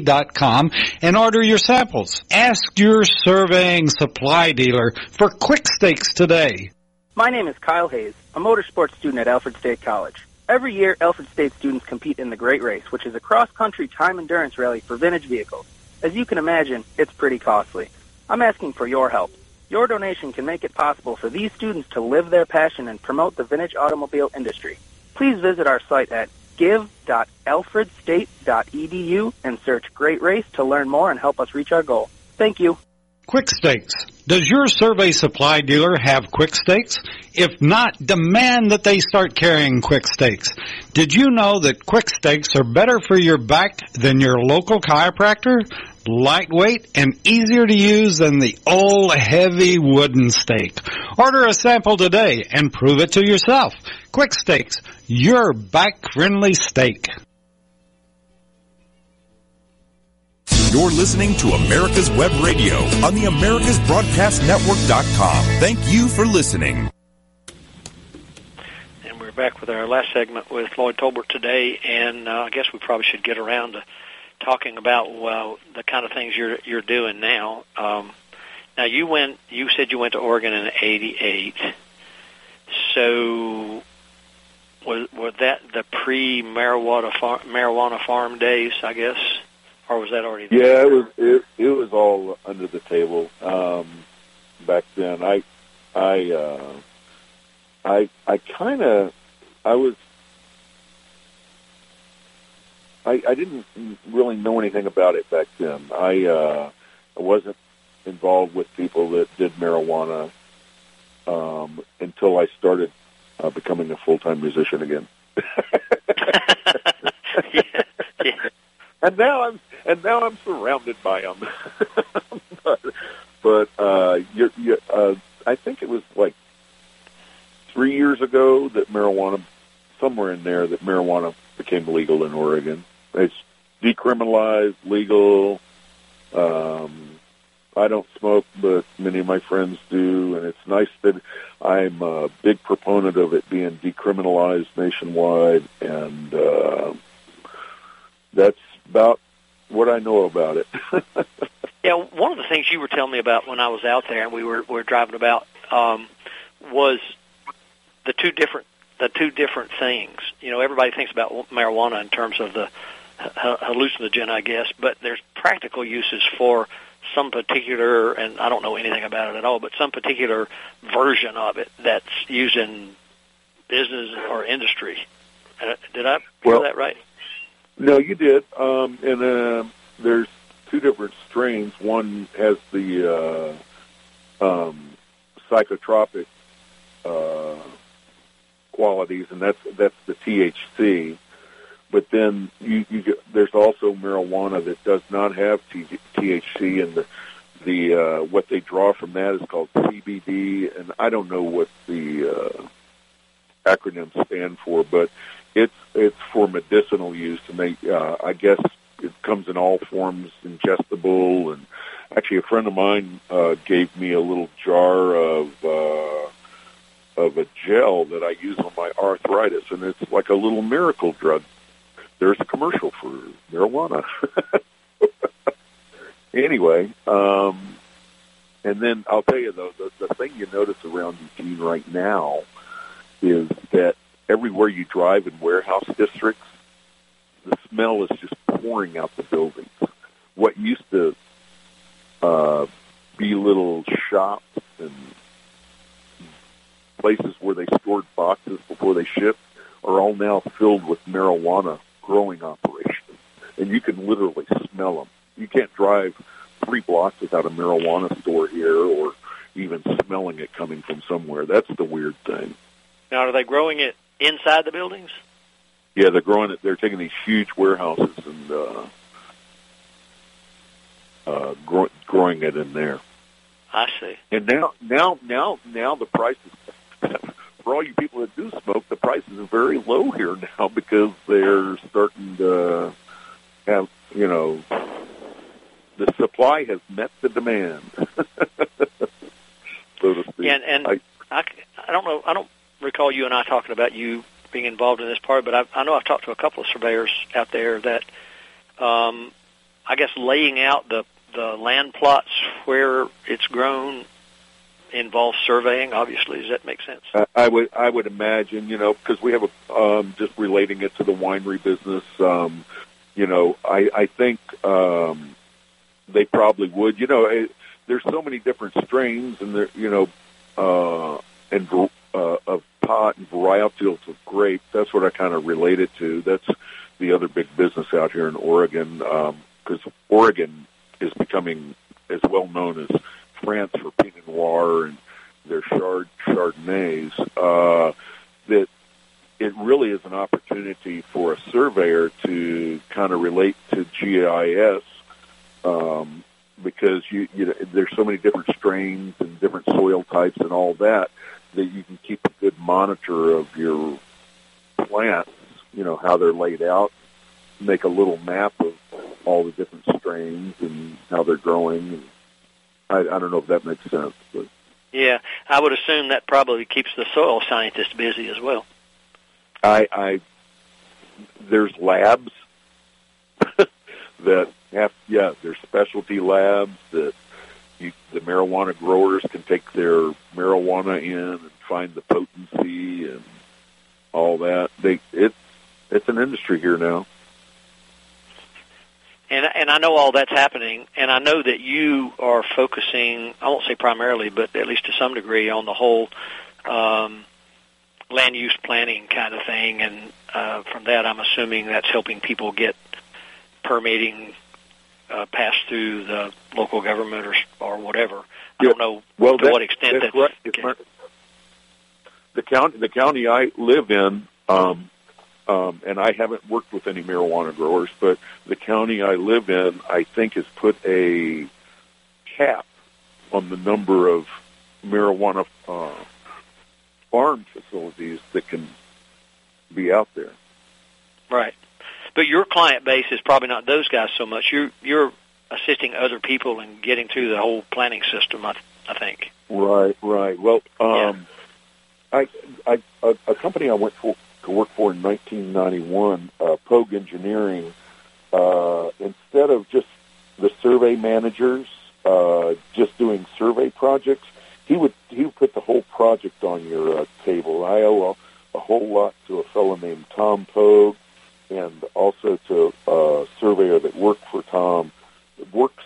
dot com and order your samples. Ask your surveying supply dealer for quick stakes today. My name is Kyle Hayes, a motorsports student at Alfred State College. Every year, Alfred State students compete in the Great Race, which is a cross-country time endurance rally for vintage vehicles. As you can imagine, it's pretty costly. I'm asking for your help. Your donation can make it possible for these students to live their passion and promote the vintage automobile industry. Please visit our site at give.alfredstate.edu and search Great Race to learn more and help us reach our goal. Thank you. Quick Stakes. Does your survey supply dealer have Quick Stakes? If not, demand that they start carrying Quick Stakes. Did you know that Quick Stakes are better for your back than your local chiropractor? Lightweight and easier to use than the old heavy wooden stake. Order a sample today and prove it to yourself. Quick Stakes, your back friendly stake. You're listening to America's Web Radio on the AmericasBroadcastNetwork.com. Thank you for listening. And we're back with our last segment with Lloyd Tolbert today, and uh, I guess we probably should get around to talking about well the kind of things you're you're doing now. Um, now you went, you said you went to Oregon in '88, so was was that the pre marijuana farm, marijuana farm days? I guess, or was that already? There? Yeah, it was. It, it was all under the table um, back then. I, I, uh, I, I kind of, I was. I, I didn't really know anything about it back then. I uh, I wasn't involved with people that did marijuana um, until I started uh, becoming a full time musician again. yeah, yeah. And now I'm and now I'm surrounded by them. but but uh, you're, you're, uh, I think it was like three years ago that marijuana, somewhere in there, that marijuana became legal in Oregon. It's decriminalized, legal. Um, I don't smoke, but many of my friends do, and it's nice that I'm a big proponent of it being decriminalized nationwide, and uh, that's about what I know about it. yeah, one of the things you were telling me about when I was out there and we were we were driving about um, was the two different the two different things. You know, everybody thinks about marijuana in terms of the hallucinogen, I guess, but there's practical uses for some particular, and I don't know anything about it at all, but some particular version of it that's used in business or industry. Uh, did I hear well, that right? No, you did. Um, and uh, there's two different strains. One has the uh, um, psychotropic uh, qualities, and that's that's the THC but then you, you get, there's also marijuana that does not have THC, and the the uh, what they draw from that is called CBD, and I don't know what the uh, acronyms stand for, but it's it's for medicinal use, and they uh, I guess it comes in all forms, ingestible, and actually a friend of mine uh, gave me a little jar of. Uh, of a gel that I use on my arthritis, and it's like a little miracle drug there's a commercial for marijuana. anyway, um, and then I'll tell you though, the, the thing you notice around Eugene right now is that everywhere you drive in warehouse districts, the smell is just pouring out the buildings. What used to uh, be little shops and places where they stored boxes before they shipped are all now filled with marijuana growing operations, and you can literally smell them. You can't drive three blocks without a marijuana store here, or even smelling it coming from somewhere. That's the weird thing. Now, are they growing it inside the buildings? Yeah, they're growing it. They're taking these huge warehouses and uh, uh, grow, growing it in there. I see. And now, now, now, now the prices for all you people that do smoke, the prices are very low here now because they're starting to have, you know, the supply has met the demand. so to speak. Yeah, and, and I, I, I don't know, I don't recall you and I talking about you being involved in this part, but I, I know I've talked to a couple of surveyors out there that, um, I guess laying out the the land plots where it's grown involves surveying. Obviously, does that make sense? I would I would imagine you know because we have a um, just relating it to the winery business. Um, you know, I I think um, they probably would. You know, it, there's so many different strains, and there you know, uh, and uh, of pot and varietals of grape. That's what I kind of related to. That's the other big business out here in Oregon because um, Oregon is becoming as well known as France for Pinot Noir and their Chard Chardonnays, uh, that it really is an opportunity for a surveyor to kind of relate to GIS um, because you, you know, there's so many different strains and different soil types and all that that you can keep a good monitor of your plants, you know, how they're laid out, make a little map of all the different strains and how they're growing and I, I don't know if that makes sense. But. Yeah, I would assume that probably keeps the soil scientist busy as well. I, I there's labs that have yeah, there's specialty labs that you, the marijuana growers can take their marijuana in and find the potency and all that. They it's it's an industry here now. And and I know all that's happening, and I know that you are focusing. I won't say primarily, but at least to some degree, on the whole um, land use planning kind of thing. And uh, from that, I'm assuming that's helping people get permitting uh, passed through the local government or or whatever. I Yeah. don't know Well, to that- what extent that's that's. right. The county, the county I live in, um, um, and I haven't worked with any marijuana growers, but the county I live in, I think, has put a cap on the number of marijuana uh, farm facilities that can be out there. Right. But your client base is probably not those guys so much. You're you're assisting other people in getting through the whole planning system. I I think. Right, right. Well, um, I, I, a, a company I went for to work for in 1991, uh, Pogue Engineering. Uh, instead of just the survey managers uh, just doing survey projects, he would he would put the whole project on your uh, table. I owe a, a whole lot to a fellow named Tom Pogue, and also to a surveyor that worked for Tom, works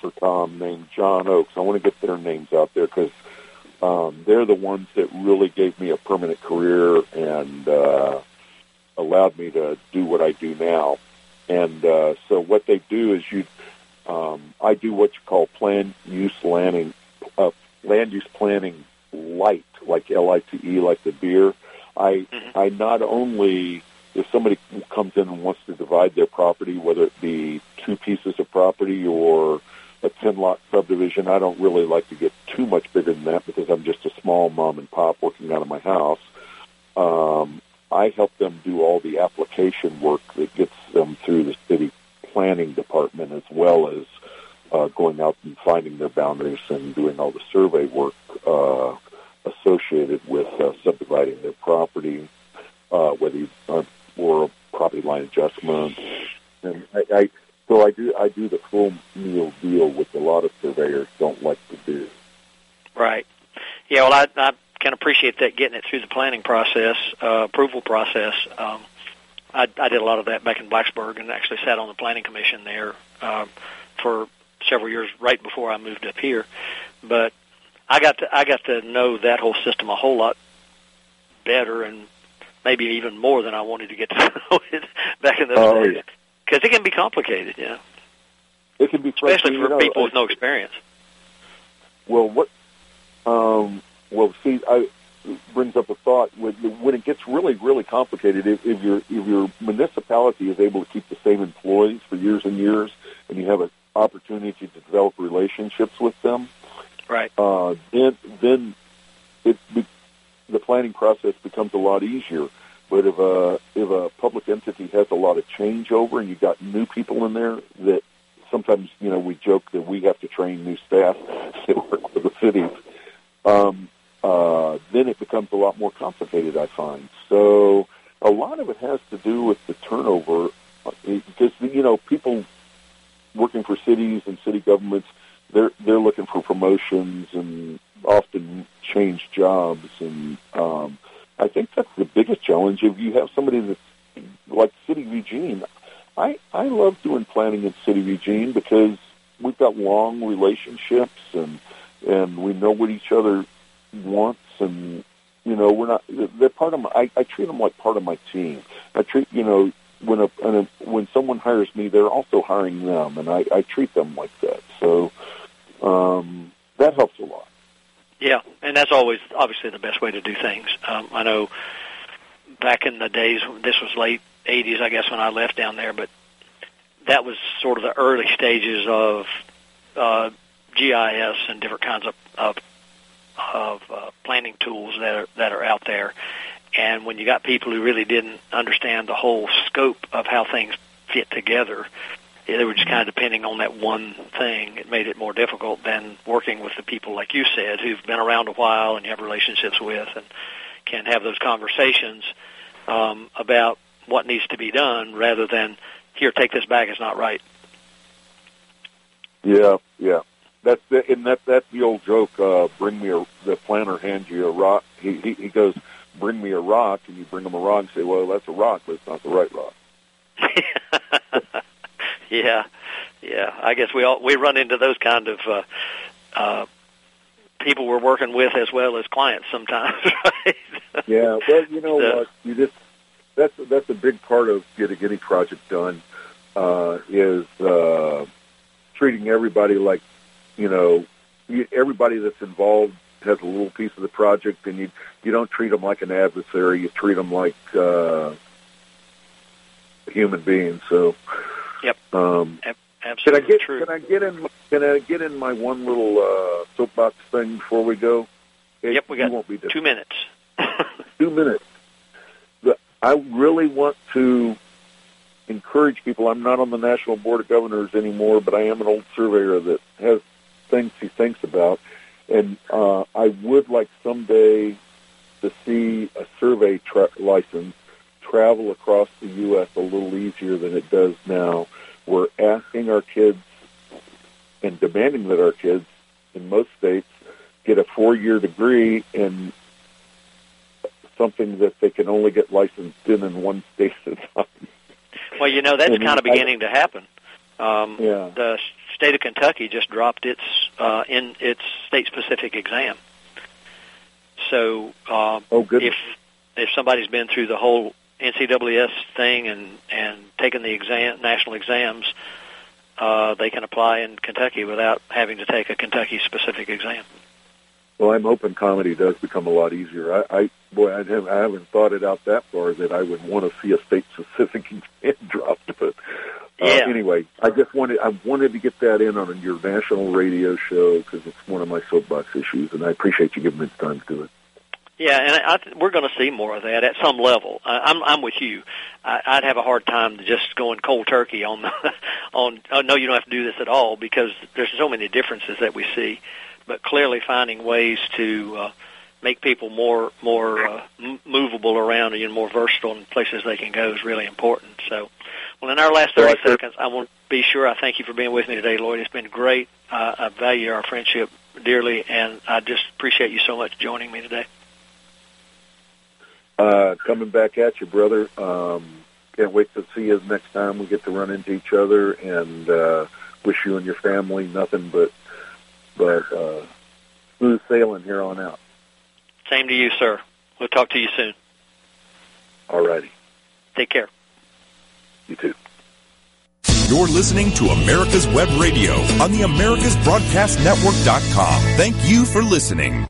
for Tom named John Oakes. I want to get their names out there because um, they're the ones that really gave me a permanent career and uh, allowed me to do what I do now. And uh, so what they do is you, um, I do what you call plan use landing, uh, land use planning light, like L I T E, like the beer. I I not only if somebody comes in and wants to divide their property, whether it be two pieces of property or a 10 lot subdivision. I don't really like to get too much bigger than that because I'm just a small mom and pop working out of my house. Um, I help them do all the application work that gets them through the city planning department as well as uh, going out and finding their boundaries and doing all the survey work uh, associated with uh, subdividing their property, uh, whether you, uh, or property line adjustment. And I, I so I do I do the full meal deal, which a lot of surveyors don't like to do. Right. Yeah. Well, I I can appreciate that getting it through the planning process, uh, approval process. Um, I, I did a lot of that back in Blacksburg, and actually sat on the planning commission there um, for several years, right before I moved up here. But I got to I got to know that whole system a whole lot better, and maybe even more than I wanted to get to know it back in those Oh, days. yeah. Because it can be complicated, yeah. It can be especially for know, people with no experience. Well, what? Um, well, see, I brings up a thought. When, when it gets really, really complicated, if, if your if your municipality is able to keep the same employees for years and years, and you have an opportunity to develop relationships with them, Right. uh, then then it be, the planning process becomes a lot easier. But if a if a public entity has a lot of changeover and you got new people in there that sometimes you know we joke that we have to train new staff that work for the cities, um, uh, then it becomes a lot more complicated. I find so a lot of it has to do with the turnover because you know people working for cities and city governments they're they're looking for promotions and often change jobs and um I think that's the biggest challenge if you have somebody that's like City of Eugene. I I love doing planning in City of Eugene because we've got long relationships and and we know what each other wants and you know we're not they're part of my I, I treat them like part of my team. I treat you know when a, a when someone hires me, they're also hiring them, and I, I treat them like that. So um, that helps a lot. Yeah, and that's always obviously the best way to do things. Um, I know back in the days, this was late '80s, I guess, when I left down there, but that was sort of the early stages of uh, GIS and different kinds of of, of uh, planning tools that are that are out there. And when you got people who really didn't understand the whole scope of how things fit together, they were just kind of depending on that one thing. It made it more difficult than working with the people, like you said, who've been around a while and you have relationships with and can have those conversations um, about what needs to be done rather than here, take this back. It's not right. Yeah, yeah. That's the and that that's the old joke. Uh, bring me a the planter hands you a rock. He, he he goes, bring me a rock, and you bring him a rock and say, well, that's a rock, but it's not the right rock. yeah, yeah. I guess we all we run into those kind of uh, uh, people we're working with as well as clients sometimes. Right? yeah. Well, you know so, what? You just that's that's a big part of getting any project done uh, is uh, treating everybody like you know everybody that's involved has a little piece of the project, and you you don't treat them like an adversary. You treat them like uh, human being. So, yep. Um, Absolutely can I get true. can I get in can I get in my one little uh, soapbox thing before we go? It, yep, we got won't be two minutes. two minutes. I really want to encourage people. I'm not on the National Board of Governors anymore, but I am an old surveyor that has things he thinks about. And uh, I would like someday to see a survey tra- license travel across the U.S. a little easier than it does now. We're asking our kids and demanding that our kids in most states get a four-year degree in something that they can only get licensed in in one state at a time. Well, you know that's and kind of beginning I, to happen. Um, yeah. The state of Kentucky just dropped its uh, in its state-specific exam. So, um, oh, good. if if somebody's been through the whole NCEES thing and and taken the exam national exams, uh, they can apply in Kentucky without having to take a Kentucky-specific exam. Well, I'm hoping comity does become a lot easier. I, I boy, I haven't, I haven't thought it out that far that I would want to see a state-specific exam dropped. But uh, yeah. anyway, I just wanted I wanted to get that in on your national radio show because it's one of my soapbox issues, and I appreciate you giving me the time to do it. Yeah, and I, I, we're going to see more of that at some level. I, I'm, I'm with you. I, I'd have a hard time just going cold turkey on the, on. Oh, no, you don't have to do this at all because there's so many differences that we see. But clearly, finding ways to uh, make people more more uh, m- movable around and more versatile in places they can go is really important. So, well, in our last 30 seconds, I want to be sure I thank you for being with me today, Lloyd. It's been great. Uh, I value our friendship dearly, and I just appreciate you so much joining me today. Uh, coming back at you, brother. Um, can't wait to see you next time we get to run into each other, and uh, wish you and your family nothing but but uh, smooth sailing here on out. Same to you, sir. We'll talk to you soon. All righty. Take care. You too. You're listening to America's Web Radio on the AmericasBroadcastNetwork.com. Thank you for listening.